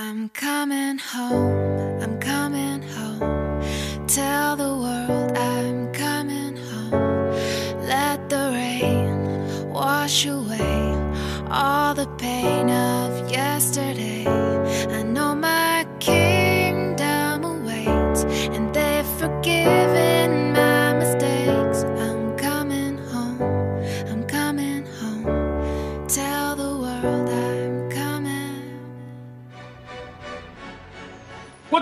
I'm coming home, I'm coming home. Tell the world I'm coming home. Let the rain wash away all the pain of yesterday. I know my kingdom awaits, and they've forgiven my mistakes. I'm coming home, I'm coming home. Tell the world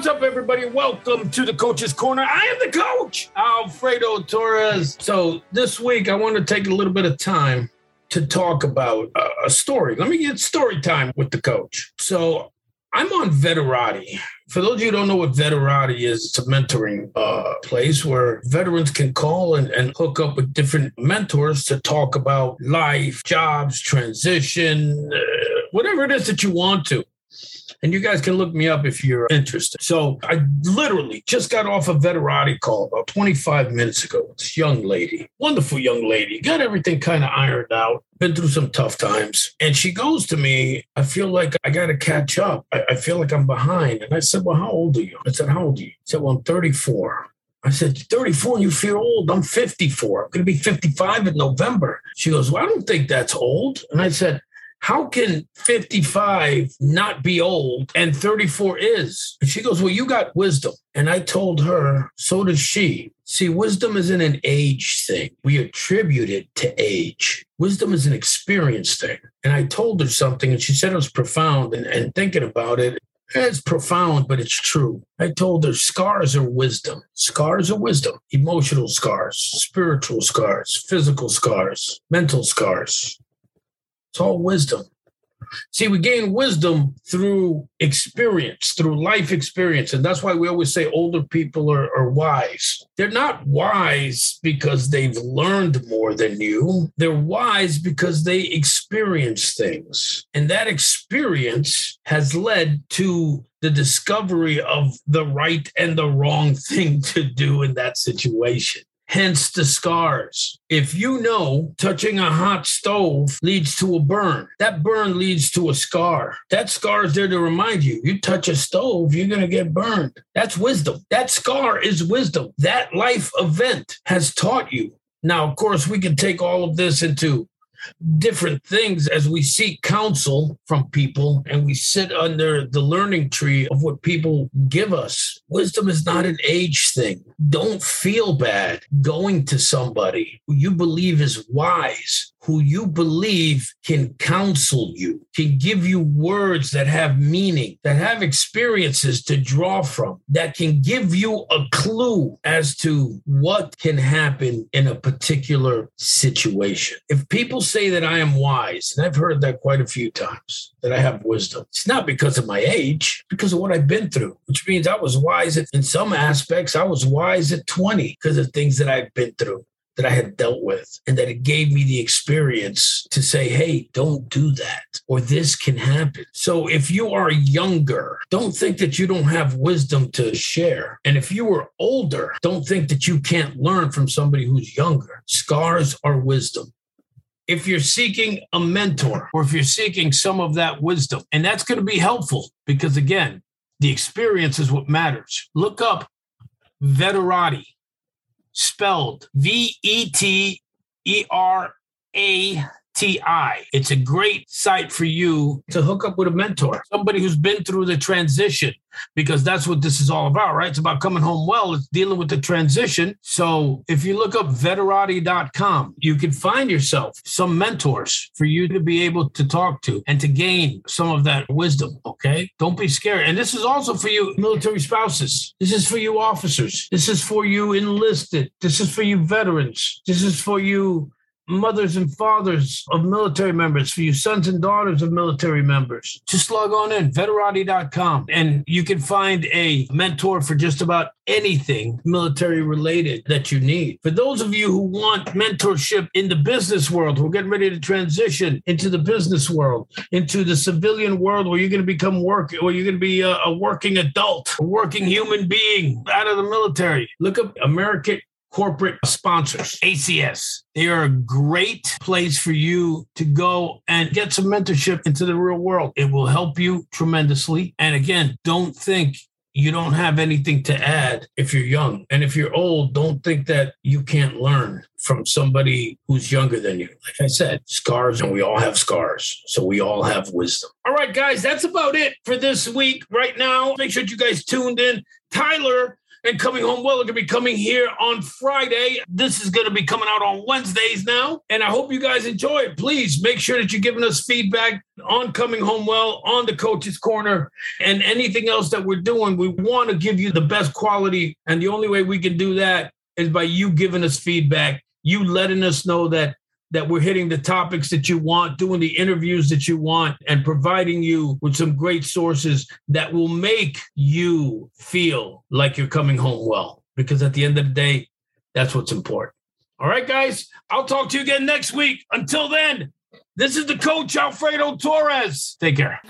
What's up, everybody? Welcome to the Coach's Corner. I am the coach, Alfredo Torres. So, this week, I want to take a little bit of time to talk about a, story. Let me get story time with the coach. So, I'm on Veterati. For those of you who don't know what Veterati is, it's a mentoring uh, place where veterans can call and, and hook up with different mentors to talk about life, jobs, transition, uh, whatever it is that you want to. And you guys can look me up if you're interested. So I literally just got off a Veterati call about 25 minutes ago. This young lady, wonderful young lady, got everything kind of ironed out, been through some tough times. And she goes to me, I feel like I got to catch up. I, I feel like I'm behind. And I said, Well, how old are you? I said, How old are you? She said, Well, I'm 34. I said, 34 and you feel old. I'm 54. I'm going to be 55 in November. She goes, Well, I don't think that's old. And I said, how can 55 not be old and 34 is? And she goes, Well, you got wisdom. And I told her, So does she. See, wisdom isn't an age thing. We attribute it to age. Wisdom is an experience thing. And I told her something, and she said it was profound. And, and thinking about it, it's profound, but it's true. I told her scars are wisdom. Scars are wisdom. Emotional scars, spiritual scars, physical scars, mental scars. It's all wisdom. See, we gain wisdom through experience, through life experience. And that's why we always say older people are, are, wise. They're not wise because they've learned more than you, they're wise because they experience things. And that experience has led to the discovery of the right and the wrong thing to do in that situation hence the scars. If you know touching a hot stove leads to a burn, that burn leads to a scar. That scar is there to remind you you touch a stove, you're going to get burned. That's wisdom. That scar is wisdom. That life event has taught you. Now, of course, we can take all of this into different things as we seek counsel from people and we sit under the learning tree of what people give us. Wisdom is not an age thing. Don't feel bad going to somebody who you believe is wise who you believe can counsel you, can give you words that have meaning, that have experiences to draw from, that can give you a clue as to what can happen in a particular situation. If people say that I am wise, and I've heard that quite a few times, that I have wisdom, it's not because of my age, because of what I've been through, which means I was wise in some aspects. I was wise at 20 because of things that I've been through that I had dealt with, and that it gave me the experience to say, hey, don't do that, or this can happen. So if you are younger, don't think that you don't have wisdom to share. And if you are older, don't think that you can't learn from somebody who's younger. Scars are wisdom if you're seeking a mentor or if you're seeking some of that wisdom. And that's going to be helpful because, again, the experience is what matters. Look up Veterati, spelled V E T E R A T I. It's a great site for you to hook up with a mentor, somebody who's been through the transition, because that's what this is all about, right? It's about coming home well, it's dealing with the transition. So if you look up veterati.com, you can find yourself some mentors for you to be able to talk to and to gain some of that wisdom, okay? Don't be scared. And this is also for you military spouses. This is for you officers. This is for you enlisted. This is for you veterans. This is for you mothers and fathers of military members, for you sons and daughters of military members. Just log on in, veterati.com, and you can find a mentor for just about anything military related that you need. For those of you who want mentorship in the business world, we're getting ready to transition into the business world, into the civilian world where you're going to become work, where you're going to be a, a working adult, a working human being out of the military. Look up American corporate sponsors, ACS. They are a great place for you to go and get some mentorship into the real world. It will help you tremendously. And again, don't think you don't have anything to add if you're young. And if you're old, don't think that you can't learn from somebody who's younger than you. Like I said, scars, and we all have scars. So we all have wisdom. All right, guys, that's about it for this week. Right now, make sure you guys tuned in. Tyler and Coming Home Well are going to be coming here on Friday. This is going to be coming out on Wednesdays now. And I hope you guys enjoy it. Please make sure that you're giving us feedback on Coming Home Well, on the Coach's Corner, and anything else that we're doing. We want to give you the best quality. And the only way we can do that is by you giving us feedback, you letting us know that that we're hitting the topics that you want, doing the interviews that you want, and providing you with some great sources that will make you feel like you're coming home well. Because at the end of the day, that's what's important. All right, guys, I'll talk to you again next week. Until then, this is the coach, Alfredo Torres. Take care.